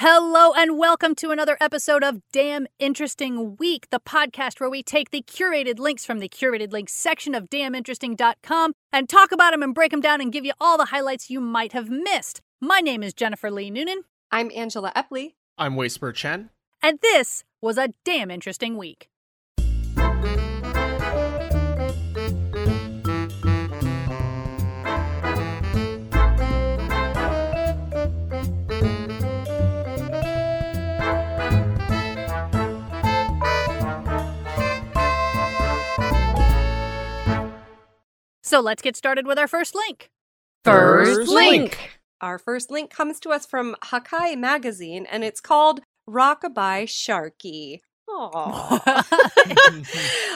Hello, and welcome to another episode of Damn Interesting Week, the podcast where we take the curated links from the curated links section of damninteresting.com and talk about them and break them down and give you all the highlights you might have missed. My name is Jennifer Lee Noonan, I'm Angela Epley. I'm Waisper Chen. and this was a damn interesting week. So let's get started with our first link. First link. Our first link comes to us from Hakai Magazine, and it's called Rockabye Sharky. Aw.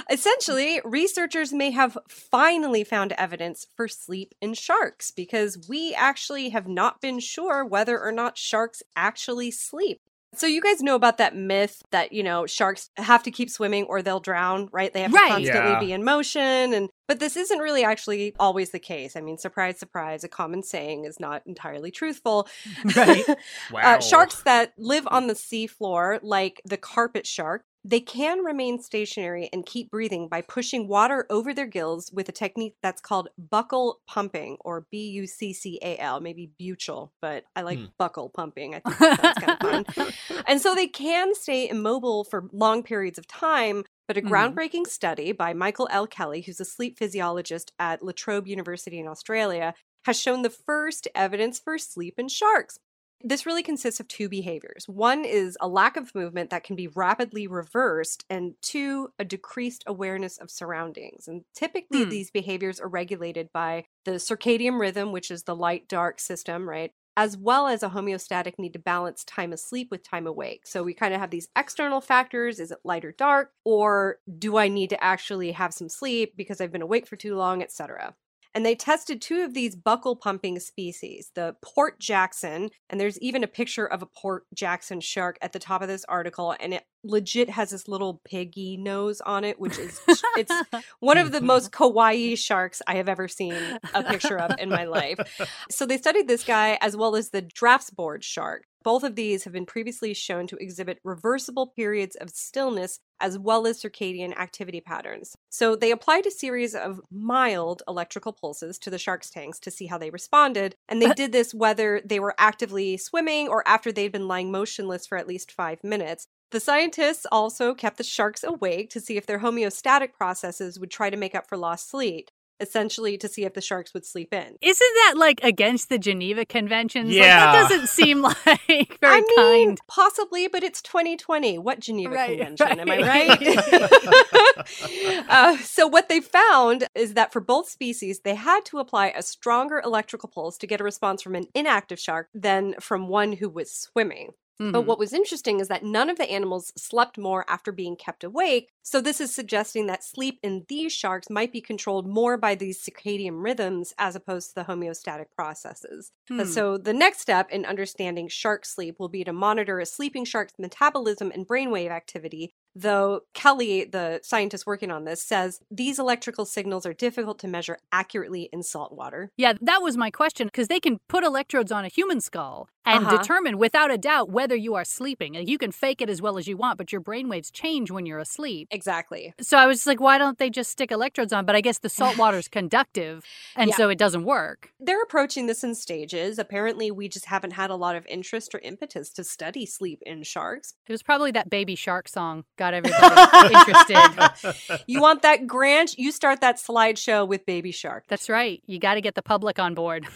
Essentially, researchers may have finally found evidence for sleep in sharks because we actually have not been sure whether or not sharks actually sleep. So you guys know about that myth that, you know, sharks have to keep swimming or they'll drown, right? They have Right. to constantly Yeah. be in motion and but this isn't really actually always the case. I mean, surprise surprise, a common saying is not entirely truthful. Right. Wow. Uh, sharks that live on the seafloor, like the carpet shark, they can remain stationary and keep breathing by pushing water over their gills with a technique that's called buccal pumping or B U C C A L, maybe buccal, but I like Hmm. buckle pumping. I think that's kind of fun. And so they can stay immobile for long periods of time. But a Mhm. groundbreaking study by Michael L. Kelly, who's a sleep physiologist at La Trobe University in Australia, has shown the first evidence for sleep in sharks. This really consists of two behaviors. One is a lack of movement that can be rapidly reversed, and two, a decreased awareness of surroundings. And typically, Hmm. these behaviors are regulated by the circadian rhythm, which is the light dark system, right? As well as a homeostatic need to balance time asleep with time awake. So we kind of have these external factors is it light or dark? Or do I need to actually have some sleep because I've been awake for too long, etc and they tested two of these buckle pumping species, the Port Jackson, and there's even a picture of a Port Jackson shark at the top of this article, and it legit has this little piggy nose on it, which is it's one of the most kawaii sharks I have ever seen a picture of in my life. So they studied this guy as well as the draughtsboard shark. Both of these have been previously shown to exhibit reversible periods of stillness as well as circadian activity patterns. So they applied a series of mild electrical pulses to the sharks' tanks to see how they responded. And they did this whether they were actively swimming or after they'd been lying motionless for at least five minutes. The scientists also kept the sharks awake to see if their homeostatic processes would try to make up for lost sleep, essentially to see if the sharks would sleep in. Isn't that like against the Geneva Conventions? Like, Yeah. that doesn't seem like very I mean, kind. possibly, but it's 2020. What Geneva Right, Convention? Am I right. right? uh, so, what they found is that for both species, they had to apply a stronger electrical pulse to get a response from an inactive shark than from one who was swimming. But Mhm. what was interesting is that none of the animals slept more after being kept awake. So, this is suggesting that sleep in these sharks might be controlled more by these circadian rhythms as opposed to the homeostatic processes. Hmm. So, the next step in understanding shark sleep will be to monitor a sleeping shark's metabolism and brainwave activity. Though Kelly, the scientist working on this, says these electrical signals are difficult to measure accurately in salt water. Yeah, that was my question because they can put electrodes on a human skull and Uh-huh. determine without a doubt whether you are sleeping. You can fake it as well as you want, but your brainwaves change when you're asleep. Exactly. So I was just like, why don't they just stick electrodes on? But I guess the salt water's conductive, and Yeah. so it doesn't work. They're approaching this in stages. Apparently, we just haven't had a lot of interest or impetus to study sleep in sharks. It was probably that baby shark song got everybody interested. You want that grant? You start that slideshow with Baby Shark. That's right. You got to get the public on board.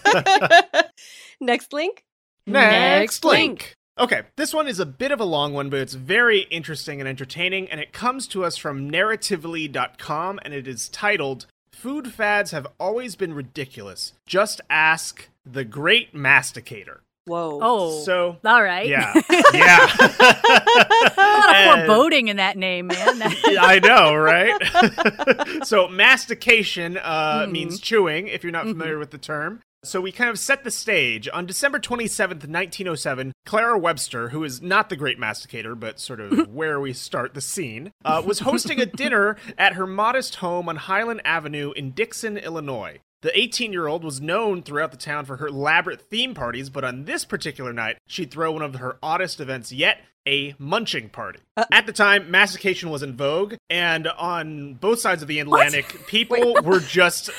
Next link. Next link. Okay, this one is a bit of a long one, but it's very interesting and entertaining, and it comes to us from narratively.com, and it is titled Food Fads Have Always Been Ridiculous. Just ask the Great Masticator. Whoa. Oh, So, all right. yeah. Yeah. a lot of And- foreboding in that name, man. I know, right? so mastication uh, Mhm. means chewing, if you're not Mhm. familiar with the term. So we kind of set the stage. On December 27th, 1907, Clara Webster, who is not the great masticator, but sort of where we start the scene, uh, was hosting a dinner at her modest home on Highland Avenue in Dixon, Illinois. The 18 year old was known throughout the town for her elaborate theme parties, but on this particular night, she'd throw one of her oddest events yet a munching party. Uh- At the time, mastication was in vogue, and on both sides of the Atlantic, people were just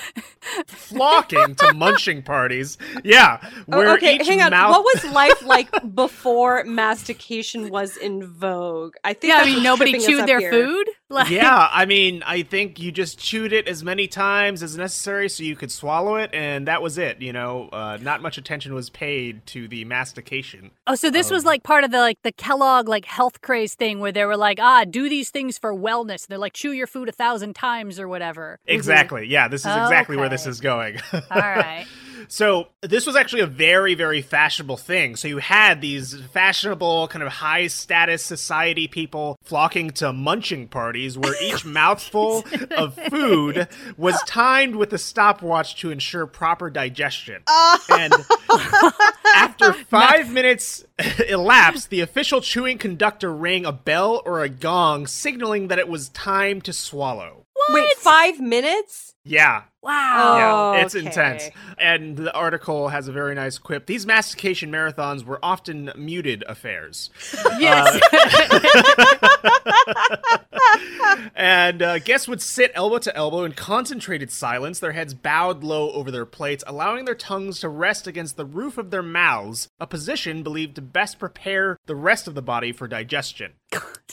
flocking to munching parties. Yeah, Oh, where okay, each hang on. mouth. What was life like before mastication was in vogue? I think Yeah, I mean nobody chewed their here. food. Like, yeah, I mean, I think you just chewed it as many times as necessary so you could swallow it, and that was it. You know, uh, not much attention was paid to the mastication. Oh, so this Um, was like part of the like the Kellogg like health craze thing where they were like, ah, do these things for wellness. They're like chew your food a thousand times or whatever. Exactly. Yeah, this is exactly where this is going. All right. So this was actually a very, very fashionable thing. So you had these fashionable, kind of high status society people flocking to munching parties where each mouthful of food was timed with a stopwatch to ensure proper digestion. Oh. And after five minutes elapsed, the official chewing conductor rang a bell or a gong signaling that it was time to swallow. Wait, five minutes? Yeah, Wow. yeah, it's Okay. intense. And the article has a very nice quip. These mastication marathons were often muted affairs. yes. And uh, guests would sit elbow to elbow in concentrated silence, their heads bowed low over their plates, allowing their tongues to rest against the roof of their mouths, a position believed to best prepare the rest of the body for digestion.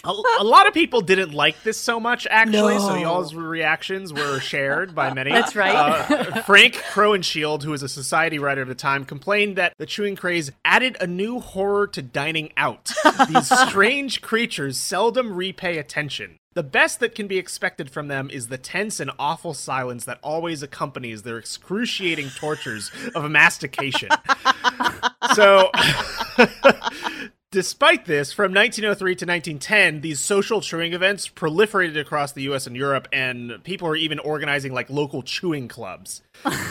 A, a lot of people didn't like this so much, actually, so y'all's reactions were shared by many. That's right. Uh, Frank Crowninshield, who was a society writer at the time, complained that the chewing craze added a new horror to dining out. These strange creatures seldom repay attention. The best that can be expected from them is the tense and awful silence that always accompanies their excruciating tortures of mastication. so. Despite this, from 1903 to 1910, these social chewing events proliferated across the US and Europe, and people were even organizing like local chewing clubs.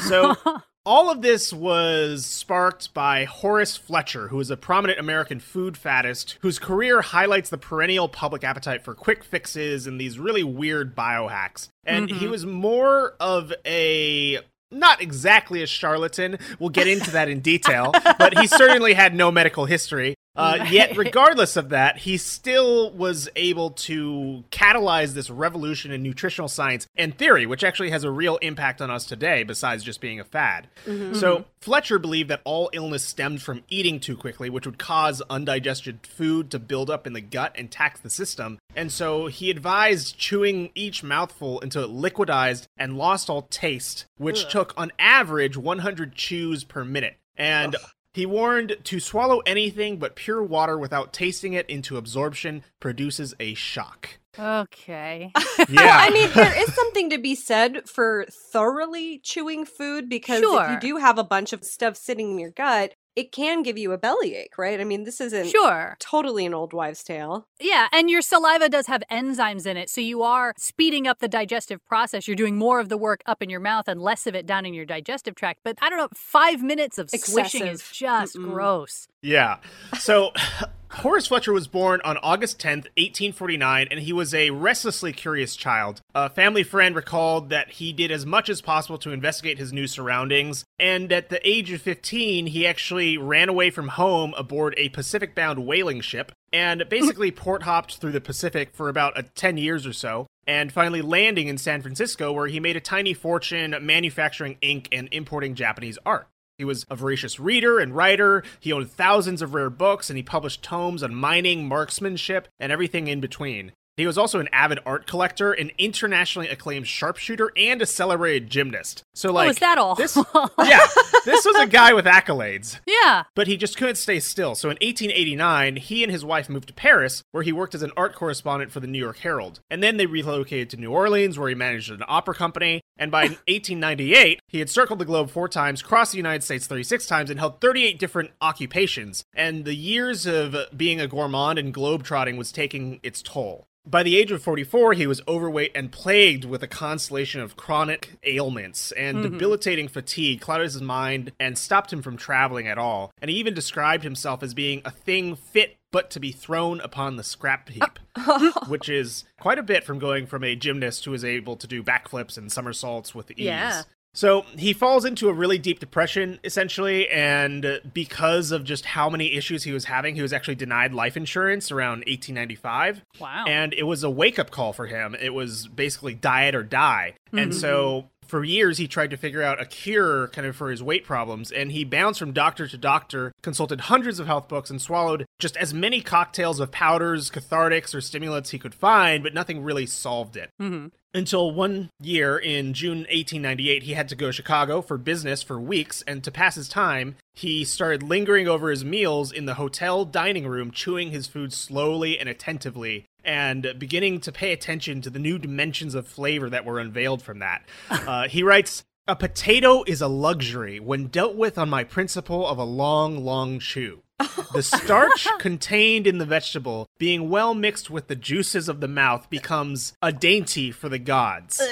So, all of this was sparked by Horace Fletcher, who is a prominent American food faddist whose career highlights the perennial public appetite for quick fixes and these really weird biohacks. And he mm-hmm. was more of a not exactly a charlatan. We'll get into that in detail, but he certainly had no medical history. Uh, Yet, regardless of that, he still was able to catalyze this revolution in nutritional science and theory, which actually has a real impact on us today, besides just being a fad. So, Fletcher believed that all illness stemmed from eating too quickly, which would cause undigested food to build up in the gut and tax the system. And so, he advised chewing each mouthful until it liquidized and lost all taste, which took on average 100 chews per minute. And he warned to swallow anything but pure water without tasting it into absorption produces a shock. okay. Yeah. I mean, there is something to be said for thoroughly chewing food because if you do have a bunch of stuff sitting in your gut, it can give you a bellyache, right? I mean, this isn't Sure. totally an old wives' tale. Yeah, and your saliva does have enzymes in it, so you are speeding up the digestive process. You're doing more of the work up in your mouth and less of it down in your digestive tract. But I don't know, five minutes of swishing is just Mm-mm. gross. Yeah. So Horace Fletcher was born on August 10th, 1849, and he was a restlessly curious child. A family friend recalled that he did as much as possible to investigate his new surroundings, and at the age of 15, he actually ran away from home aboard a Pacific bound whaling ship and basically port hopped through the Pacific for about uh, 10 years or so. And finally landing in San Francisco, where he made a tiny fortune manufacturing ink and importing Japanese art. He was a voracious reader and writer. He owned thousands of rare books and he published tomes on mining, marksmanship, and everything in between. He was also an avid art collector, an internationally acclaimed sharpshooter, and a celebrated gymnast. So, oh, like, oh, is that all? this? yeah, this was a guy with accolades yeah. but he just couldn't stay still. So in 1889, he and his wife moved to Paris, where he worked as an art correspondent for the New York Herald. And then they relocated to New Orleans, where he managed an opera company. And by 1898, he had circled the globe four times, crossed the United States 36 times, and held 38 different occupations. And the years of being a gourmand and globetrotting was taking its toll. By the age of 44, he was overweight and plagued with a constellation of chronic ailments, and mm-hmm. debilitating fatigue clouded his mind and stopped him from traveling at all. And he even described himself as being a thing fit but to be thrown upon the scrap heap, which is quite a bit from going from a gymnast who is able to do backflips and somersaults with ease. Yeah. So he falls into a really deep depression, essentially, and because of just how many issues he was having, he was actually denied life insurance around 1895. Wow. And it was a wake up call for him. It was basically diet or die. And mm-hmm. so for years he tried to figure out a cure kind of for his weight problems and he bounced from doctor to doctor consulted hundreds of health books and swallowed just as many cocktails of powders cathartics or stimulants he could find but nothing really solved it. Mm-hmm. Until one year in June 1898, he had to go to Chicago for business for weeks, and to pass his time, he started lingering over his meals in the hotel dining room, chewing his food slowly and attentively, and beginning to pay attention to the new dimensions of flavor that were unveiled from that. Uh, he writes, a potato is a luxury when dealt with on my principle of a long, long chew. The starch contained in the vegetable, being well mixed with the juices of the mouth, becomes a dainty for the gods.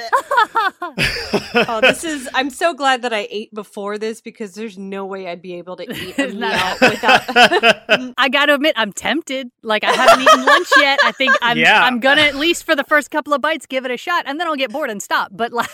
Oh, this is. I'm so glad that I ate before this because there's no way I'd be able to eat a meal without. I got to admit, I'm tempted. Like I haven't eaten lunch yet. I think I'm Yeah. I'm gonna at least for the first couple of bites give it a shot, and then I'll get bored and stop. But like,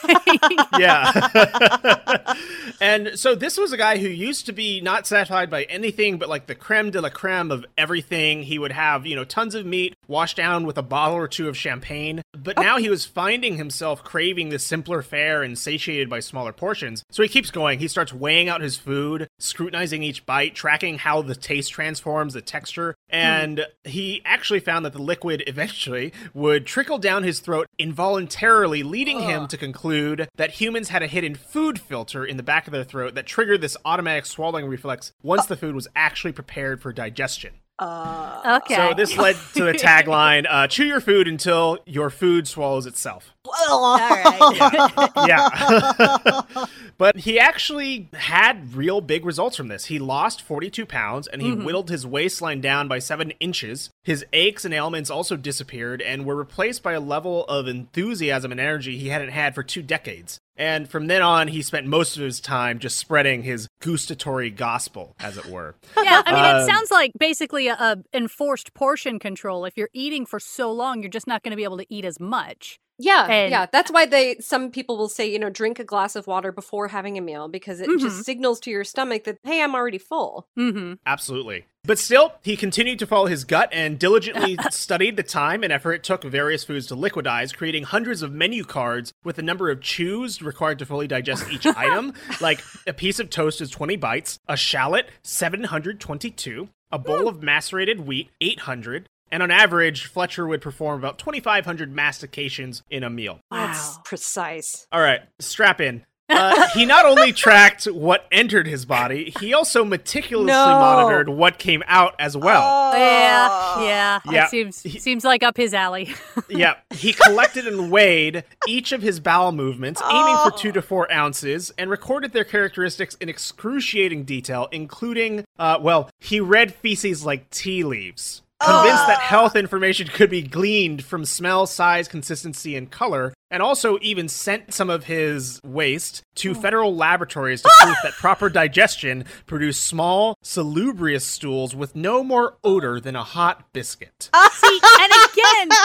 yeah. and so this was a guy who used to be not satisfied by anything but like the creme de la creme of everything. He would have, you know, tons of meat washed down with a bottle or two of champagne. But oh. now he was finding himself craving the simpler fare and satiated by smaller portions. So he keeps going. He starts weighing out his food, scrutinizing each bite, tracking how the taste transforms, the texture. And he actually found that the liquid eventually would trickle down his throat involuntarily, leading him to conclude that humans had a hidden food filter in the back of their throat that triggered this automatic swallowing reflex once the food was actually prepared for digestion. Uh, okay. So this led to the tagline uh, chew your food until your food swallows itself. All right. Yeah. but he actually had real big results from this. He lost 42 pounds and he whittled his waistline down by seven inches. His aches and ailments also disappeared and were replaced by a level of enthusiasm and energy he hadn't had for two decades. And from then on, he spent most of his time just spreading his gustatory gospel, as it were. yeah, I mean, it Um, sounds like basically a, a enforced portion control. If you're eating for so long, you're just not going to be able to eat as much. yeah, And- yeah. That's why they. Some people will say, you know, drink a glass of water before having a meal because it Mhm. just signals to your stomach that hey, I'm already full. Mm-hmm. Absolutely. But still, he continued to follow his gut and diligently studied the time and effort it took various foods to liquidize, creating hundreds of menu cards with the number of chews required to fully digest each item. Like a piece of toast is 20 bites, a shallot, 722, a bowl hmm. of macerated wheat, 800. And on average, Fletcher would perform about 2,500 mastications in a meal. That's Wow. precise. All right, strap in. Uh, he not only tracked what entered his body, he also meticulously No. monitored what came out as well. Yeah, yeah. Yeah. That seems seems like up his alley. yeah, he collected and weighed each of his bowel movements, aiming for two to four ounces, and recorded their characteristics in excruciating detail, including, uh, well, he read feces like tea leaves. Convinced that oh. health information could be gleaned from smell, size, consistency, and color, and also even sent some of his waste to oh. federal laboratories to prove that proper digestion produced small, salubrious stools with no more odor than a hot biscuit. See, and again,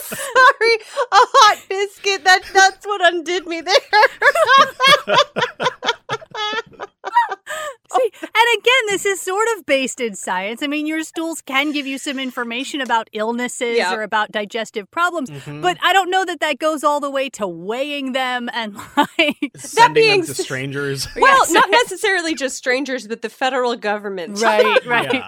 Sorry, a hot biscuit. That that's what undid me there. See, and again, this is sort of based in science. I mean, your stools can give you some information about illnesses Yeah. or about digestive problems, Mhm. but I don't know that that goes all the way to weighing them and like. Sending being them to strangers. well, Yes. not necessarily just strangers, but the federal government. Right, right.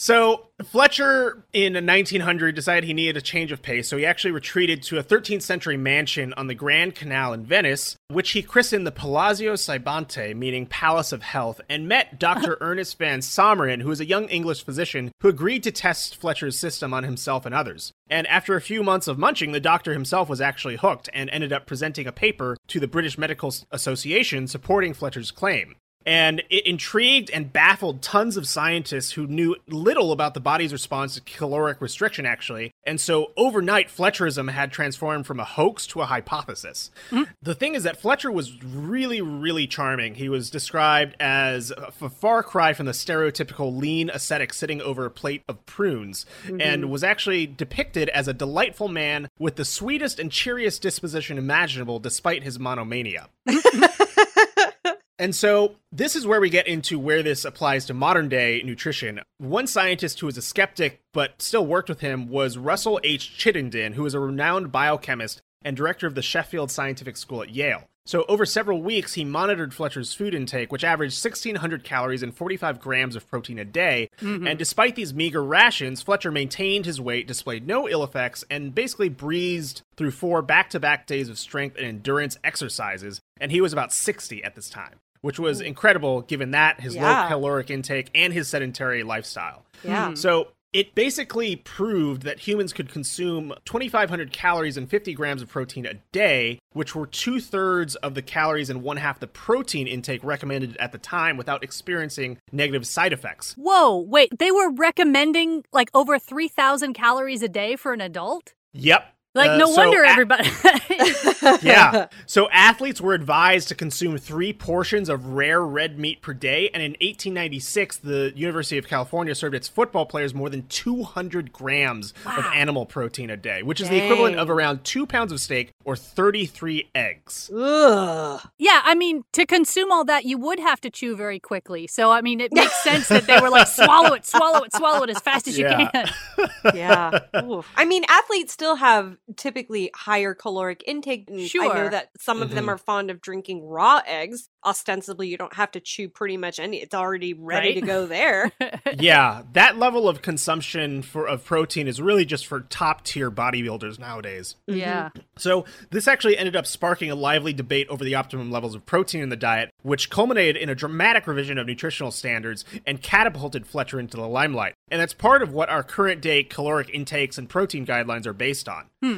So Fletcher in 1900 decided he needed a change of pace, so he actually retreated to a 13th century mansion on the Grand Canal in Venice, which he christened the Palazzo Cibante, meaning Palace of Health, and met Dr. Ernest Van Someren, who was a young English physician who agreed to test Fletcher's system on himself and others. And after a few months of munching, the doctor himself was actually hooked and ended up presenting a paper to the British Medical Association supporting Fletcher's claim. And it intrigued and baffled tons of scientists who knew little about the body's response to caloric restriction, actually. And so overnight, Fletcherism had transformed from a hoax to a hypothesis. Mm-hmm. The thing is that Fletcher was really, really charming. He was described as a far cry from the stereotypical lean ascetic sitting over a plate of prunes, mm-hmm. and was actually depicted as a delightful man with the sweetest and cheeriest disposition imaginable despite his monomania. And so this is where we get into where this applies to modern day nutrition. One scientist who was a skeptic but still worked with him was Russell H. Chittenden, who is a renowned biochemist and director of the Sheffield Scientific School at Yale. So, over several weeks, he monitored Fletcher's food intake, which averaged 1,600 calories and 45 grams of protein a day. Mm-hmm. And despite these meager rations, Fletcher maintained his weight, displayed no ill effects, and basically breezed through four back to back days of strength and endurance exercises. And he was about 60 at this time which was incredible given that his yeah. low caloric intake and his sedentary lifestyle. Yeah. Hmm. So it basically proved that humans could consume 2,500 calories and 50 grams of protein a day, which were two thirds of the calories and one half the protein intake recommended at the time without experiencing negative side effects. Whoa, wait, they were recommending like over 3,000 calories a day for an adult? Yep. Like, uh, no so wonder a- everybody. yeah. So athletes were advised to consume three portions of rare red meat per day. And in 1896, the University of California served its football players more than 200 grams wow. of animal protein a day, which is Dang. the equivalent of around two pounds of steak or 33 eggs. Ugh. Yeah. I mean, to consume all that, you would have to chew very quickly. So, I mean, it makes sense that they were like, swallow it, swallow it, swallow it as fast as yeah. you can. yeah. Oof. I mean, athletes still have typically higher caloric intake. Sure. I know that some of mm-hmm. them are fond of drinking raw eggs. Ostensibly, you don't have to chew pretty much any; it's already ready right? to go there. yeah, that level of consumption for of protein is really just for top tier bodybuilders nowadays. Yeah. Mm-hmm. So this actually ended up sparking a lively debate over the optimum levels of protein in the diet, which culminated in a dramatic revision of nutritional standards and catapulted Fletcher into the limelight. And that's part of what our current day caloric intakes and protein guidelines are based on. Hmm.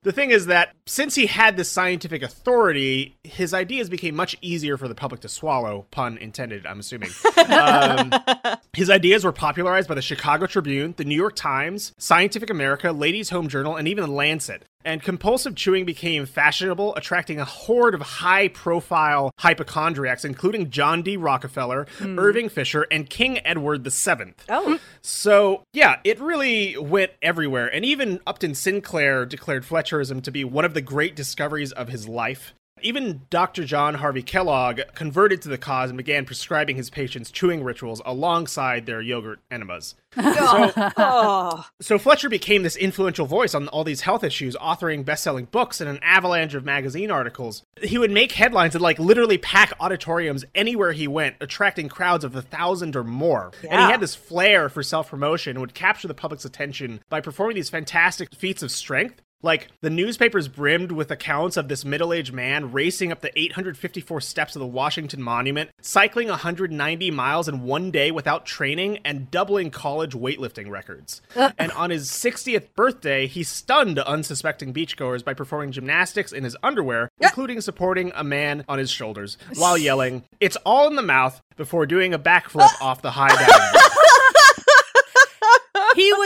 The thing is that since he had this scientific authority, his ideas became much easier for the public to swallow, pun intended, I'm assuming. um, his ideas were popularized by the Chicago Tribune, the New York Times, Scientific America, Ladies' Home Journal, and even the Lancet. And compulsive chewing became fashionable, attracting a horde of high profile hypochondriacs, including John D. Rockefeller, mm. Irving Fisher, and King Edward VII. Oh. So, yeah, it really went everywhere. And even Upton Sinclair declared Fletcherism to be one of the great discoveries of his life. Even Dr. John Harvey Kellogg converted to the cause and began prescribing his patients chewing rituals alongside their yogurt enemas. so, oh. so Fletcher became this influential voice on all these health issues, authoring best-selling books and an avalanche of magazine articles. He would make headlines and like literally pack auditoriums anywhere he went, attracting crowds of a thousand or more. Yeah. And he had this flair for self-promotion and would capture the public's attention by performing these fantastic feats of strength like, the newspapers brimmed with accounts of this middle aged man racing up the 854 steps of the Washington Monument, cycling 190 miles in one day without training, and doubling college weightlifting records. Uh. and on his 60th birthday, he stunned unsuspecting beachgoers by performing gymnastics in his underwear, including supporting a man on his shoulders while yelling, It's all in the mouth, before doing a backflip off the high dive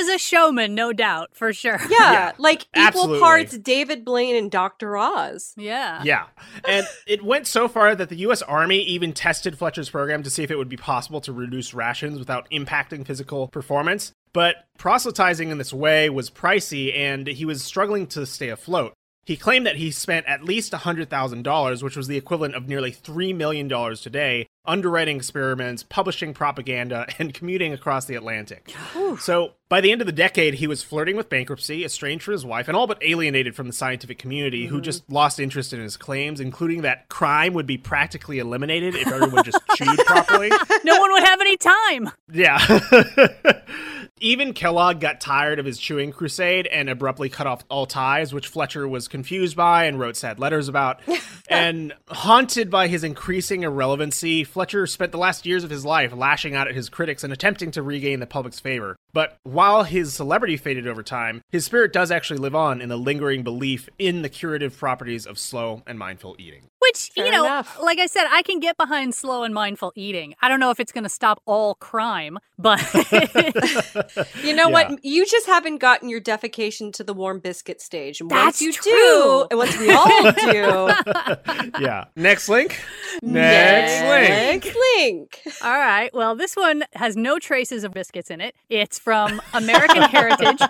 was a showman, no doubt, for sure. Yeah, yeah like equal absolutely. parts David Blaine and Dr. Oz. Yeah. Yeah. And it went so far that the U.S. Army even tested Fletcher's program to see if it would be possible to reduce rations without impacting physical performance. But proselytizing in this way was pricey, and he was struggling to stay afloat. He claimed that he spent at least $100,000, which was the equivalent of nearly $3 million today, underwriting experiments, publishing propaganda, and commuting across the Atlantic. so, by the end of the decade, he was flirting with bankruptcy, estranged from his wife, and all but alienated from the scientific community, mm-hmm. who just lost interest in his claims, including that crime would be practically eliminated if everyone just chewed properly. No one would have any time. Yeah. Even Kellogg got tired of his chewing crusade and abruptly cut off all ties, which Fletcher was confused by and wrote sad letters about. and haunted by his increasing irrelevancy, Fletcher spent the last years of his life lashing out at his critics and attempting to regain the public's favor. But while his celebrity faded over time, his spirit does actually live on in the lingering belief in the curative properties of slow and mindful eating. Which, Fair you know, enough. like I said, I can get behind slow and mindful eating. I don't know if it's going to stop all crime, but You know Yeah. what? You just haven't gotten your defecation to the warm biscuit stage. And That's once you true. do, and once we all do, yeah. Next link. Next link. Next link. all right. Well, this one has no traces of biscuits in it. It's from American Heritage.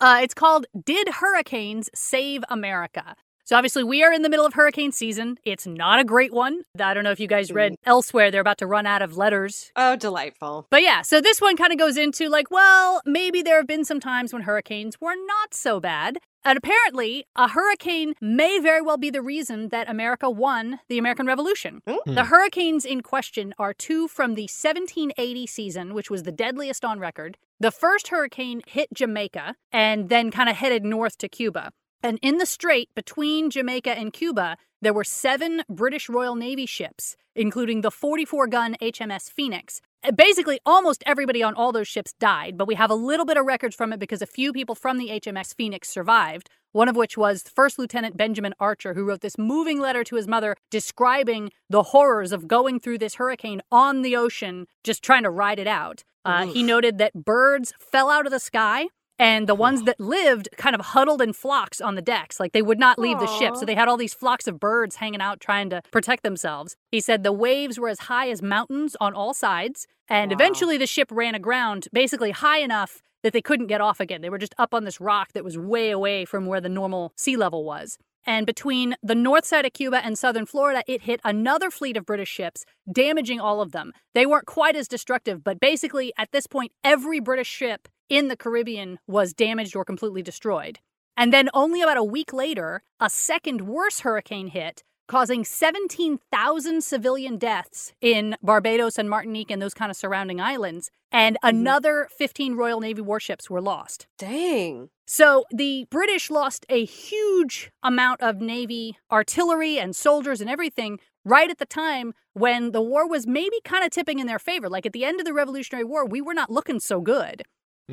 Uh, it's called Did Hurricanes Save America? So, obviously, we are in the middle of hurricane season. It's not a great one. I don't know if you guys read elsewhere, they're about to run out of letters Oh, delightful. But yeah, so this one kind of goes into like, well, maybe there have been some times when hurricanes were not so bad. And apparently, a hurricane may very well be the reason that America won the American Revolution. Hmm. The hurricanes in question are two from the 1780 season, which was the deadliest on record. The first hurricane hit Jamaica and then kind of headed north to Cuba. And in the strait between Jamaica and Cuba, there were seven British Royal Navy ships, including the 44 gun HMS Phoenix. Uh, Basically, almost everybody on all those ships died, but we have a little bit of records from it because a few people from the HMS Phoenix survived. One of which was First Lieutenant Benjamin Archer, who wrote this moving letter to his mother describing the horrors of going through this hurricane on the ocean, just trying to ride it out. Uh, he noted that birds fell out of the sky and the ones that lived kind of huddled in flocks on the decks like they would not leave the ship. So they had all these flocks of birds hanging out trying to protect themselves. He said the waves were as high as mountains on all sides and Wow. eventually the ship ran aground basically high enough that they couldn't get off again. They were just up on this rock that was way away from where the normal sea level was. And between the north side of Cuba and southern Florida, it hit another fleet of British ships, damaging all of them. They weren't quite as destructive, but basically, at this point, every British ship in the Caribbean was damaged or completely destroyed. And then, only about a week later, a second worse hurricane hit, causing 17,000 civilian deaths in Barbados and Martinique and those kind of surrounding islands. And mm-hmm. another 15 Royal Navy warships were lost. Dang. So the British lost a huge amount of Navy artillery and soldiers and everything right at the time when the war was maybe kind of tipping in their favor. Like at the end of the Revolutionary War, we were not looking so good.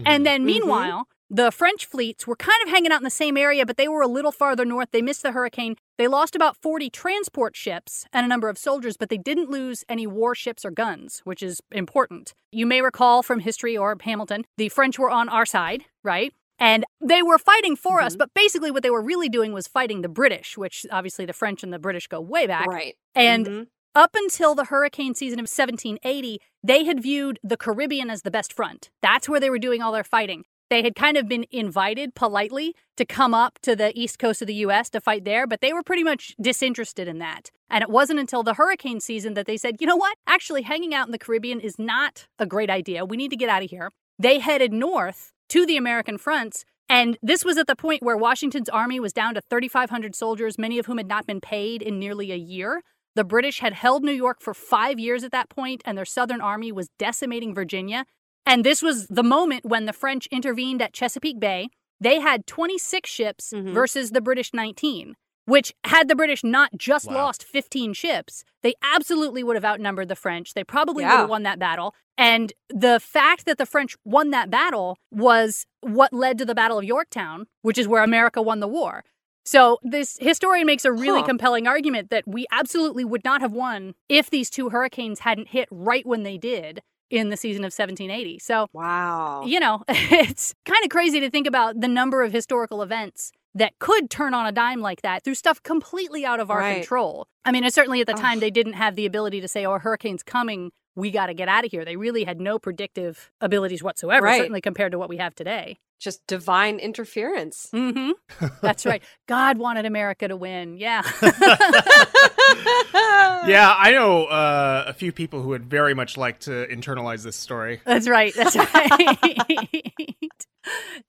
And then meanwhile, the French fleets were kind of hanging out in the same area, but they were a little farther north. They missed the hurricane. They lost about 40 transport ships and a number of soldiers, but they didn't lose any warships or guns, which is important. You may recall from history or Hamilton, the French were on our side, right? And they were fighting for us, Mhm. but basically what they were really doing was fighting the British, which obviously the French and the British go way back. Right. And Mhm. Up until the hurricane season of 1780, they had viewed the Caribbean as the best front. That's where they were doing all their fighting. They had kind of been invited politely to come up to the east coast of the US to fight there, but they were pretty much disinterested in that. And it wasn't until the hurricane season that they said, you know what? Actually, hanging out in the Caribbean is not a great idea. We need to get out of here. They headed north to the American fronts. And this was at the point where Washington's army was down to 3,500 soldiers, many of whom had not been paid in nearly a year. The British had held New York for five years at that point, and their southern army was decimating Virginia. And this was the moment when the French intervened at Chesapeake Bay. They had 26 ships Mhm. versus the British 19, which, had the British not just Wow. lost 15 ships, they absolutely would have outnumbered the French. They probably would have won that battle. And the fact that the French won that battle was what led to the Battle of Yorktown, which is where America won the war. So this historian makes a really Huh. compelling argument that we absolutely would not have won if these two hurricanes hadn't hit right when they did in the season of 1780. So, Wow. you know, it's kind of crazy to think about the number of historical events that could turn on a dime like that through stuff completely out of our Right. control. I mean, certainly at the time they didn't have the ability to say, "Oh, a hurricane's coming, we got to get out of here." They really had no predictive abilities whatsoever, Right. certainly compared to what we have today. Just divine interference. Mhm. That's right. God wanted America to win. Yeah. Yeah, I know uh, a few people who would very much like to internalize this story. That's right. That's right.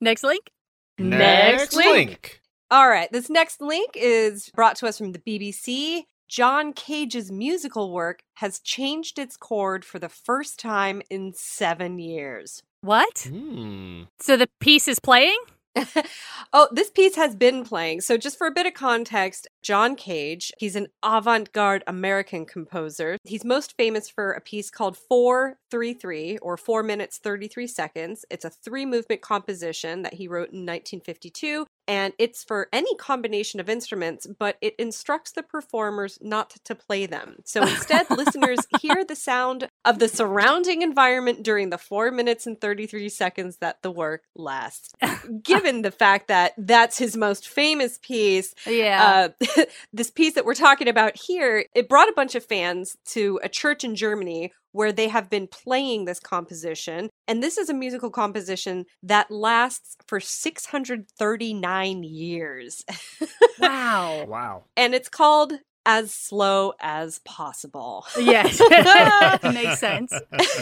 Next link. Next link. link. All right. This next link is brought to us from the BBC. John Cage's musical work has changed its chord for the first time in seven years. What? Hmm. So the piece is playing? oh, this piece has been playing. So, just for a bit of context, John Cage, he's an avant garde American composer. He's most famous for a piece called 433 or 4 minutes 33 seconds. It's a three movement composition that he wrote in 1952. and it's for any combination of instruments, but it instructs the performers not to play them. So instead, listeners hear the sound of the surrounding environment during the 4 minutes and 33 seconds that the work lasts. Given the fact that that's his most famous piece, Yeah. uh, this piece that we're talking about here, it brought a bunch of fans to a church in Germany where they have been playing this composition. And this is a musical composition that lasts for 639 years. wow. Wow. and it's called As Slow as Possible. Yes. Makes sense.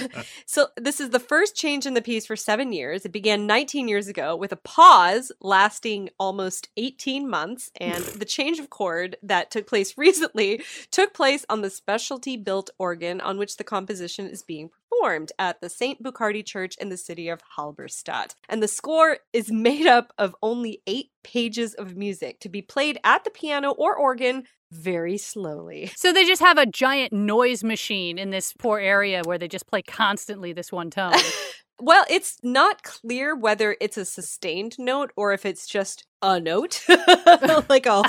so this is the first change in the piece for seven years. It began 19 years ago with a pause lasting almost 18 months, and the change of chord that took place recently took place on the specialty built organ on which the composition is being performed at the St. Burchardi Church in the city of Halberstadt. And the score is made up of only eight pages of music to be played at the piano or organ very slowly. So they just have a giant noise machine in this poor area where they just play constantly this one tone. Well, it's not clear whether it's a sustained note or if it's just a note, like a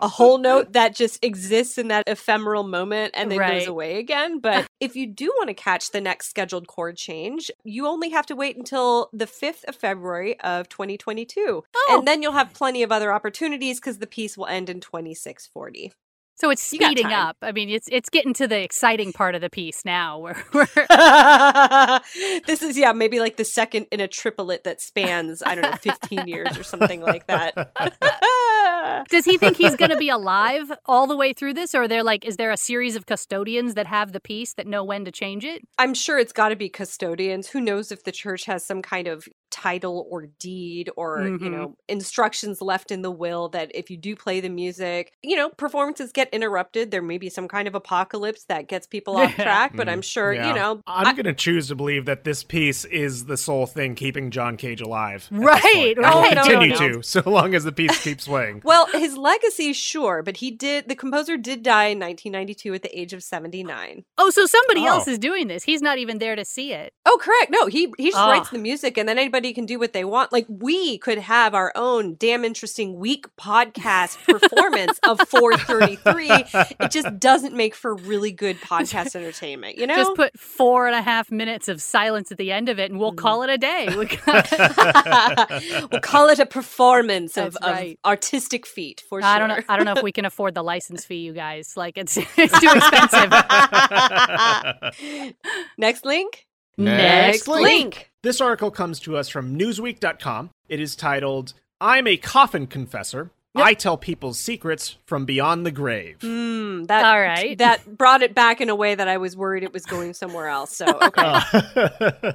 a whole note that just exists in that ephemeral moment and then Right. goes away again. But if you do want to catch the next scheduled chord change, you only have to wait until the 5th of February of 2022. Oh. And then you'll have plenty of other opportunities because the piece will end in 2640. So it's speeding up. I mean, it's it's getting to the exciting part of the piece now where, this is yeah maybe like the second in a triplet that spans i don't know 15 years or something like that Does he think he's going to be alive all the way through this or they're like is there a series of custodians that have the piece that know when to change it? i'm sure it's got to be custodians who knows if the church has some kind of title or deed or you Mhm. know instructions left in the will that if you do play the music you know performances get interrupted there may be some kind of apocalypse that gets people off track but i'm Mm, sure yeah. you know I'm I- going to choose to believe that this piece is the sole thing keeping John Cage alive. Right, point. And right. will No, no, continue no. to, so long as the piece keeps playing. Well, his legacy, sure, but he did. The composer did die in 1992 at the age of 79. Oh, so somebody Oh. else is doing this. He's not even there to see it. Oh, correct. No, he he just writes Ah. the music, and then anybody can do what they want. Like we could have our own damn interesting week podcast performance of 433. It just doesn't make for really good podcast entertainment, you know. Just put four and a half minutes of silence at the end of it and we'll Mhm. call it a day. We- we'll call it a performance of, right. of artistic feat for sure. I don't know. I don't know if we can afford the license fee, you guys. Like it's it's too expensive. Next link. Next link. link. This article comes to us from Newsweek.com. It is titled, I'm a Coffin Confessor. Yep. I tell people's secrets from beyond the grave. Mm, that All right. that brought it back in a way that I was worried it was going somewhere else. So okay.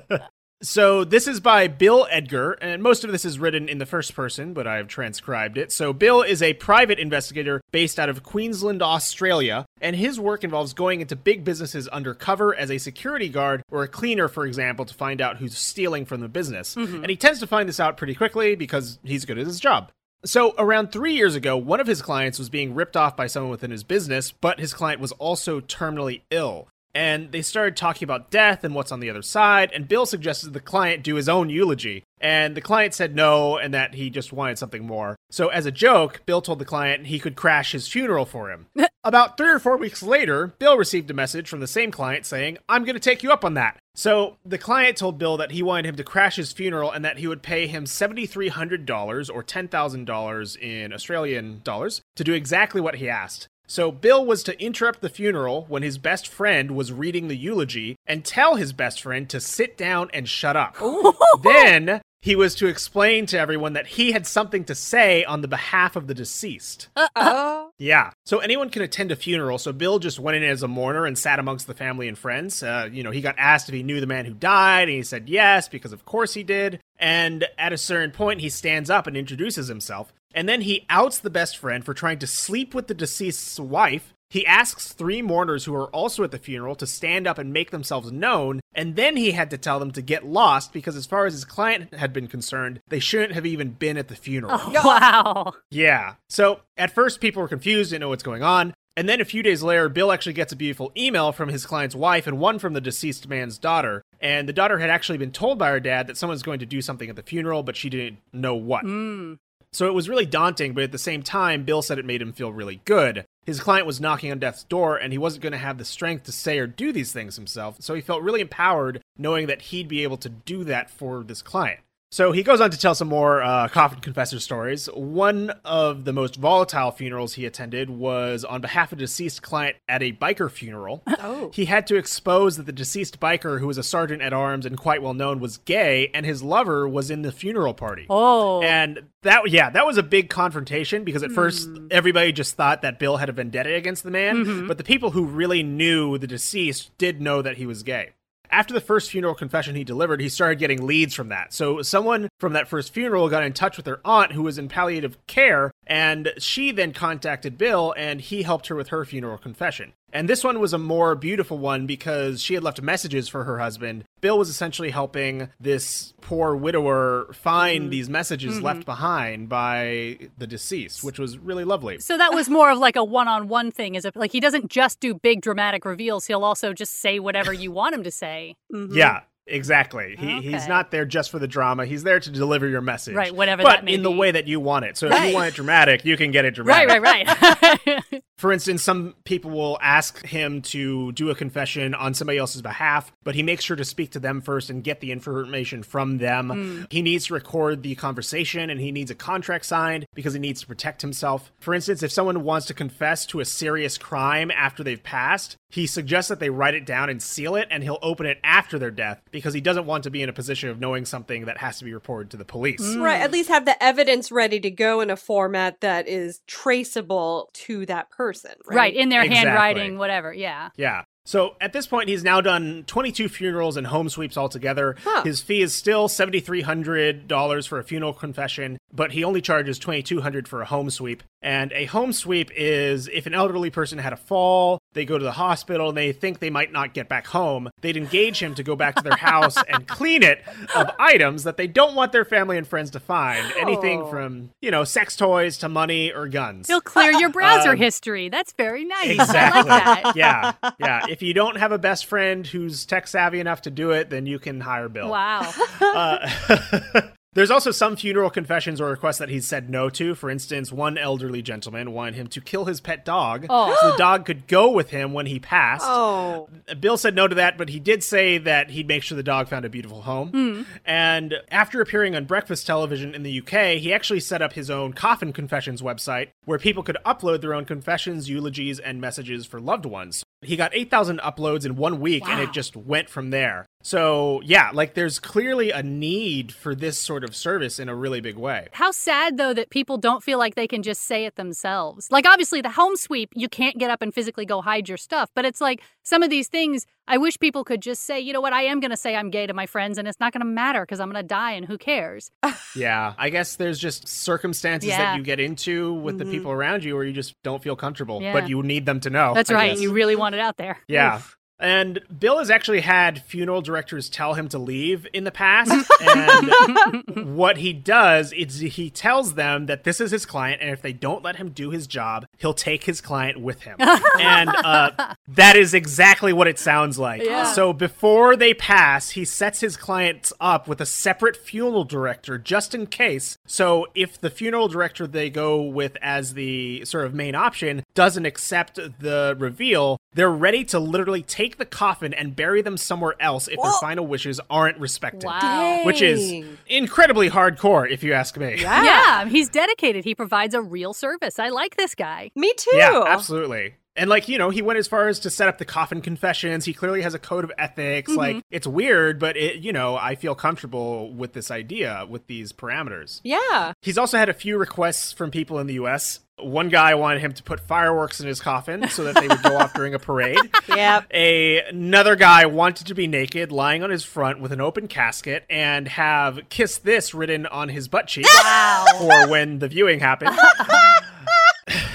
So this is by Bill Edgar, and most of this is written in the first person, but I have transcribed it. So Bill is a private investigator based out of Queensland, Australia, and his work involves going into big businesses undercover as a security guard or a cleaner, for example, to find out who's stealing from the business. Mm-hmm. And he tends to find this out pretty quickly because he's good at his job. So, around three years ago, one of his clients was being ripped off by someone within his business, but his client was also terminally ill. And they started talking about death and what's on the other side, and Bill suggested the client do his own eulogy. And the client said no, and that he just wanted something more. So, as a joke, Bill told the client he could crash his funeral for him. About three or four weeks later, Bill received a message from the same client saying, I'm going to take you up on that. So the client told Bill that he wanted him to crash his funeral and that he would pay him $7,300 or $10,000 in Australian dollars to do exactly what he asked. So Bill was to interrupt the funeral when his best friend was reading the eulogy and tell his best friend to sit down and shut up. then he was to explain to everyone that he had something to say on the behalf of the deceased. Oh. Yeah. So anyone can attend a funeral. So Bill just went in as a mourner and sat amongst the family and friends. Uh, you know, he got asked if he knew the man who died, and he said yes, because of course he did. And at a certain point, he stands up and introduces himself. And then he outs the best friend for trying to sleep with the deceased's wife. He asks three mourners who are also at the funeral to stand up and make themselves known, and then he had to tell them to get lost because, as far as his client had been concerned, they shouldn't have even been at the funeral. Oh, wow. Yeah. So at first, people were confused, didn't know what's going on. And then a few days later, Bill actually gets a beautiful email from his client's wife and one from the deceased man's daughter. And the daughter had actually been told by her dad that someone's going to do something at the funeral, but she didn't know what. Mm. So it was really daunting, but at the same time, Bill said it made him feel really good. His client was knocking on death's door, and he wasn't going to have the strength to say or do these things himself, so he felt really empowered knowing that he'd be able to do that for this client. So he goes on to tell some more uh, coffin confessor stories. One of the most volatile funerals he attended was on behalf of a deceased client at a biker funeral. Oh. He had to expose that the deceased biker, who was a sergeant at arms and quite well known, was gay, and his lover was in the funeral party. Oh. And that, yeah, that was a big confrontation because at first everybody just thought that Bill had a vendetta against the man, but the people who really knew the deceased did know that he was gay. After the first funeral confession he delivered, he started getting leads from that. So someone from that first funeral got in touch with her aunt who was in palliative care, and she then contacted Bill and he helped her with her funeral confession. And this one was a more beautiful one because she had left messages for her husband. Bill was essentially helping this poor widower find these messages left behind by the deceased, which was really lovely. so that was more of like a one-on-one thing, is it? Like he doesn't just do big dramatic reveals; he'll also just say whatever you want him to say. Mhm. Yeah, exactly. He, He's not there just for the drama. He's there to deliver your message. Right, whatever But that may in the way that you want it. So if you want it dramatic, you can get it dramatic. right, right. Right. for instance, some people will ask him to do a confession on somebody else's behalf, but he makes sure to speak to them first and get the information from them. Hmm. He needs to record the conversation and he needs a contract signed because he needs to protect himself. For instance, if someone wants to confess to a serious crime after they've passed, he suggests that they write it down and seal it, and he'll open it after their death because he doesn't want to be in a position of knowing something that has to be reported to the police. Mm. Right, at least have the evidence ready to go in a format that is traceable to that person. Right, right, in their Exactly. handwriting, whatever. Yeah. Yeah. So at this point, he's now done 22 funerals and home sweeps altogether. Huh. His fee is still $7,300 for a funeral confession, but he only charges $2,200 for a home sweep. And a home sweep is if an elderly person had a fall, they go to the hospital and they think they might not get back home, they'd engage him to go back to their house and clean it of items that they don't want their family and friends to find. Anything Oh. from, you know, sex toys to money or guns. He'll clear your browser Um, history. That's very nice. Exactly. I like that. yeah. Yeah. If you don't have a best friend who's tech savvy enough to do it, then you can hire Bill. Wow. Uh, There's also some funeral confessions or requests that he's said no to. For instance, one elderly gentleman wanted him to kill his pet dog Oh. so the dog could go with him when he passed. Oh, Bill said no to that, but he did say that he'd make sure the dog found a beautiful home. Hmm. And after appearing on breakfast television in the UK, he actually set up his own coffin confessions website where people could upload their own confessions, eulogies, and messages for loved ones. He got 8,000 uploads in one week and it just went from there. So, yeah, like there's clearly a need for this sort of service in a really big way. How sad though that people don't feel like they can just say it themselves. Like obviously the home sweep, you can't get up and physically go hide your stuff, but it's like some of these things I wish people could just say, you know what, I am going to say I'm gay to my friends and it's not going to matter because I'm going to die and who cares. Yeah, I guess there's just circumstances Yeah. that you get into with the Mhm. people around you where you just don't feel comfortable, Yeah. but you need them to know. That's I right. guess. You really want it out there. Yeah. And Bill has actually had funeral directors tell him to leave in the past. And what he does is he tells them that this is his client, and if they don't let him do his job, he'll take his client with him. and uh, that is exactly what it sounds like. Yeah. So before they pass, he sets his clients up with a separate funeral director just in case. So if the funeral director they go with as the sort of main option doesn't accept the reveal, they're ready to literally take the coffin and bury them somewhere else if their final wishes aren't respected. Wow. Which is incredibly hardcore, if you ask me. Yeah. Yeah, he's dedicated. He provides a real service. I like this guy. Me too. Yeah, absolutely. And like, you know, he went as far as to set up the coffin confessions. He clearly has a code of ethics. Mm-hmm. Like, it's weird, but it, you know, I feel comfortable with this idea, with these parameters. Yeah. He's also had a few requests from people in the US. One guy wanted him to put fireworks in his coffin so that they would go off during a parade. Yep. A another guy wanted to be naked, lying on his front with an open casket, and have "kiss this" written on his butt cheek for when the viewing happened.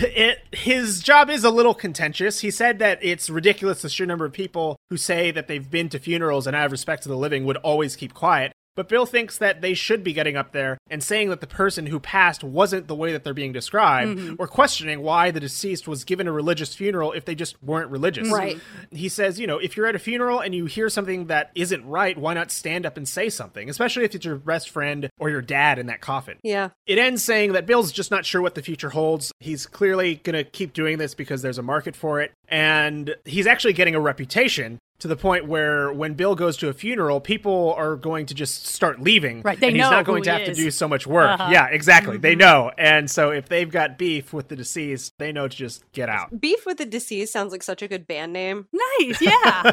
it his job is a little contentious. He said that it's ridiculous the sheer number of people who say that they've been to funerals and out of respect to the living would always keep quiet. But Bill thinks that they should be getting up there and saying that the person who passed wasn't the way that they're being described, Mm-hmm. or questioning why the deceased was given a religious funeral if they just weren't religious. Right. He says, you know, if you're at a funeral and you hear something that isn't right, why not stand up and say something, especially if it's your best friend or your dad in that coffin. Yeah. It ends saying that Bill's just not sure what the future holds. He's clearly going to keep doing this because there's a market for it. And he's actually getting a reputation to the point where when Bill goes to a funeral, people are going to just start leaving. Right, they and he's know not going to he have to do so much work. Uh-huh. Yeah, exactly. They know. And so if they've got beef with the deceased, they know to just get out. Beef with the Deceased sounds like such a good band name. Nice, yeah.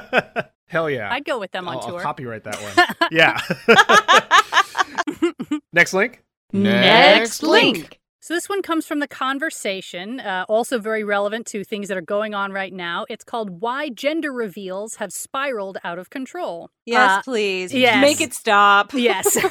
Hell yeah. I'd go with them on I'll, I'll tour. copyright that one. yeah. Next link. Next link. So this one comes from the conversation, uh, also very relevant to things that are going on right now. It's called "Why Gender Reveals Have Spiraled Out of Control." Yes, Uh, please. yes. Make it stop. yes.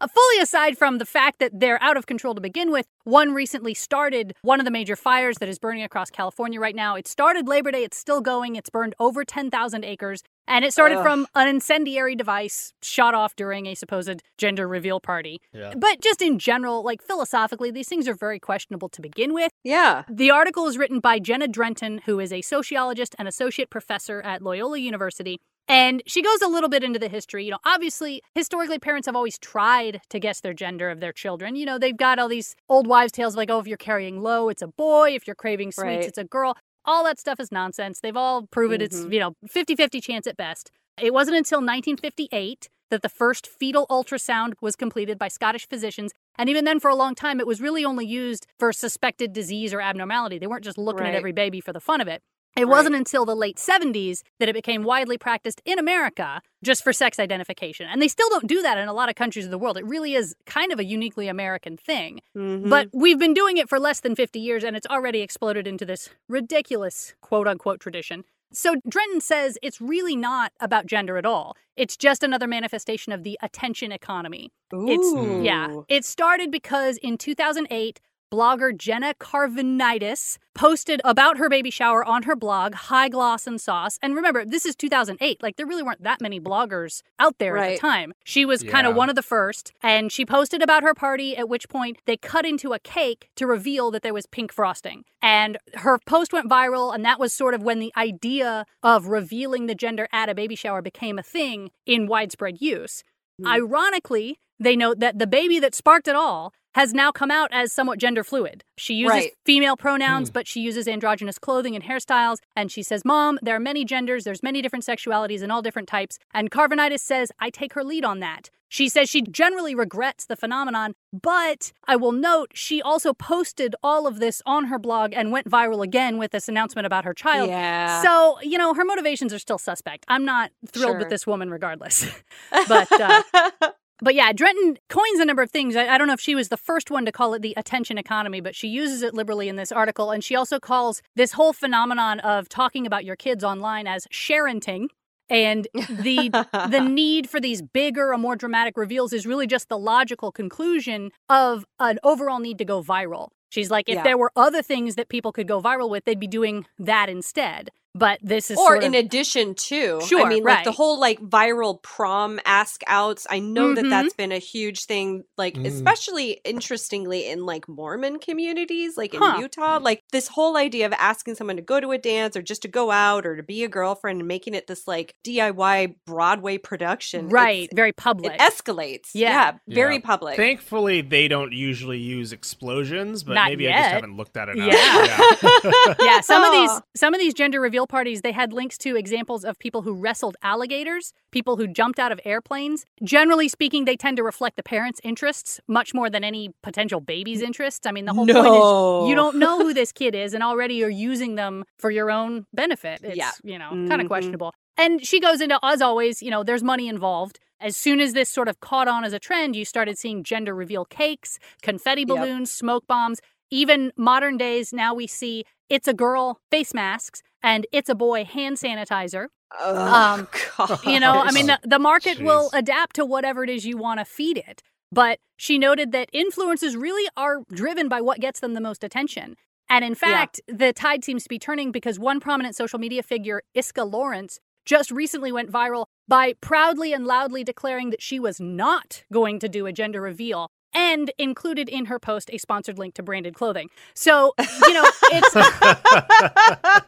Uh, Fully aside from the fact that they're out of control to begin with, one recently started one of the major fires that is burning across California right now. It started Labor Day, it's still going. It's burned over 10,000 acres. And it started Ugh. from an incendiary device shot off during a supposed gender reveal party. Yeah. But just in general, like philosophically, these things are very questionable to begin with. Yeah. The article is written by Jenna Drenten, who is a sociologist and associate professor at Loyola University. And she goes a little bit into the history. You know, obviously, historically, parents have always tried to guess their gender of their children. You know, they've got all these old wives' tales like, oh, if you're carrying low, it's a boy. If you're craving sweets, Right. it's a girl. All that stuff is nonsense. They've all proven it's, Mhm. you know, 50 50 chance at best. It wasn't until 1958 that the first fetal ultrasound was completed by Scottish physicians. And even then, for a long time, it was really only used for suspected disease or abnormality. They weren't just looking at every baby for the fun of it. It Right. wasn't until the late 70s that it became widely practiced in America just for sex identification. And they still don't do that in a lot of countries of the world. It really is kind of a uniquely American thing. Mhm. But we've been doing it for less than 50 years and it's already exploded into this ridiculous quote unquote tradition. So Drenten says it's really not about gender at all. It's just another manifestation of the attention economy. It's yeah. It started because in 2008, blogger Jenna Karvunidis posted about her baby shower on her blog, High Gloss and Sauce. And remember, this is 2008. Like there really weren't that many bloggers out there at the time. She was kind of one of the first, and she posted about her party. At which point they cut into a cake to reveal that there was pink frosting. And her post went viral, and that was sort of when the idea of revealing the gender at a baby shower became a thing in widespread use. Hmm. Ironically, they note that the baby that sparked it all has now come out as somewhat gender fluid. She uses Right. female pronouns, but she uses androgynous clothing and hairstyles. And she says, Mom, there are many genders, there's many different sexualities and all different types. And Karvunidis says, I take her lead on that. She says she generally regrets the phenomenon, but I will note she also posted all of this on her blog and went viral again with this announcement about her child. Yeah. So, you know, her motivations are still suspect. I'm not thrilled Sure. with this woman regardless. but uh, but yeah, Drenten coins a number of things. I, I don't know if she was the first one to call it the attention economy, but she uses it liberally in this article. And she also calls this whole phenomenon of talking about your kids online as sharenting. And the the need for these bigger or more dramatic reveals is really just the logical conclusion of an overall need to go viral. She's like, if Yeah. there were other things that people could go viral with, they'd be doing that instead. But this is or sort in of, addition to Sure, i mean like the whole like viral prom ask outs i know Mhm. that that's been a huge thing like Mm. especially interestingly in like mormon communities like in Huh. utah like this whole idea of asking someone to go to a dance or just to go out or to be a girlfriend and making it this like diy broadway production it's- right, very public. it escalates Yeah. very Yeah. public Thankfully, they don't usually use explosions, but Not maybe I just haven't looked at it. Yeah. yeah, some of these some of these gender reveal parties they had links to examples of people who wrestled alligators, people who jumped out of airplanes. Generally speaking, they tend to reflect the parents' interests much more than any potential baby's interests. I mean, the whole point is you don't know who this kid is and already you're using them for your own benefit. It's, Yeah. you know, kind of Mhm. questionable. And she goes into as always, you know, there's money involved. As soon as this sort of caught on as a trend, you started seeing gender reveal cakes, confetti Yep. balloons, smoke bombs. Even modern days, now we see it's a girl face masks and it's a boy hand sanitizer. Ugh, Um, God. You know, I mean, the, the market will adapt to whatever it is you want to feed it. But she noted that influences really are driven by what gets them the most attention. And in fact, the tide seems to be turning because one prominent social media figure, Iskra Lawrence, just recently went viral by proudly and loudly declaring that she was not going to do a gender reveal and included in her post a sponsored link to branded clothing. So, you know, it's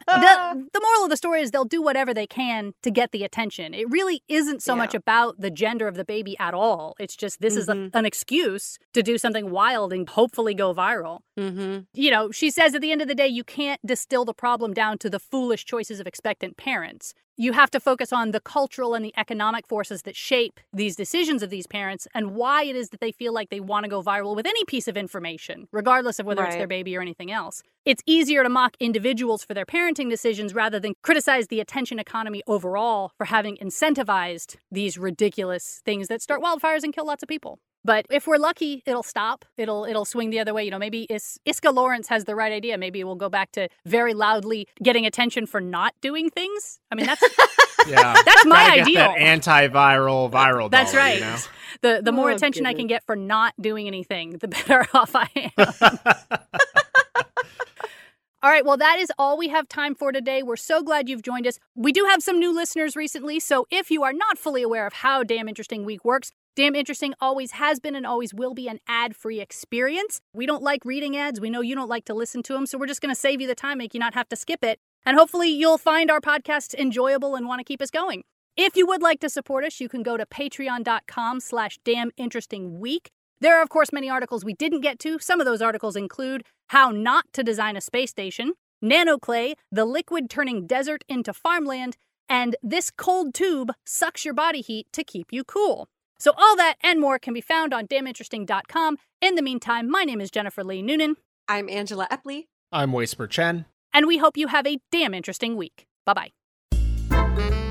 the, the moral of the story is they'll do whatever they can to get the attention. It really isn't so Yeah. much about the gender of the baby at all. It's just this is a, Mhm. an excuse to do something wild and hopefully go viral. Mm-hmm. You know, she says at the end of the day, you can't distill the problem down to the foolish choices of expectant parents. You have to focus on the cultural and the economic forces that shape these decisions of these parents and why it is that they feel like they want to go viral with any piece of information, regardless of whether it's their baby or anything else. It's easier to mock individuals for their parenting decisions rather than criticize the attention economy overall for having incentivized these ridiculous things that start wildfires and kill lots of people. But if we're lucky, it'll stop. It'll it'll swing the other way. You know, maybe Is- Iskra Lawrence has the right idea. Maybe we'll go back to very loudly getting attention for not doing things. I mean, that's Yeah. that's my Gotta get ideal. that antiviral viral. That's dollar, right. You know? The the more Oh, attention I can get for not doing anything, the better off I am. All right, well, that is all we have time for today. We're so glad you've joined us. We do have some new listeners recently, so if you are not fully aware of how Damn Interesting Week works, Damn Interesting always has been and always will be an ad free experience. We don't like reading ads. We know you don't like to listen to them, so we're just going to save you the time, make you not have to skip it. And hopefully, you'll find our podcast enjoyable and want to keep us going. If you would like to support us, you can go to patreon.com slash damn interesting week. There are, of course, many articles we didn't get to. Some of those articles include how not to design a space station, nanoclay, the liquid turning desert into farmland, and this cold tube sucks your body heat to keep you cool. So all that and more can be found on damninteresting.com. In the meantime, my name is Jennifer Lee Noonan, I'm Angela Epley. I'm Whisper Chen. and we hope you have a damn interesting week. Bye bye.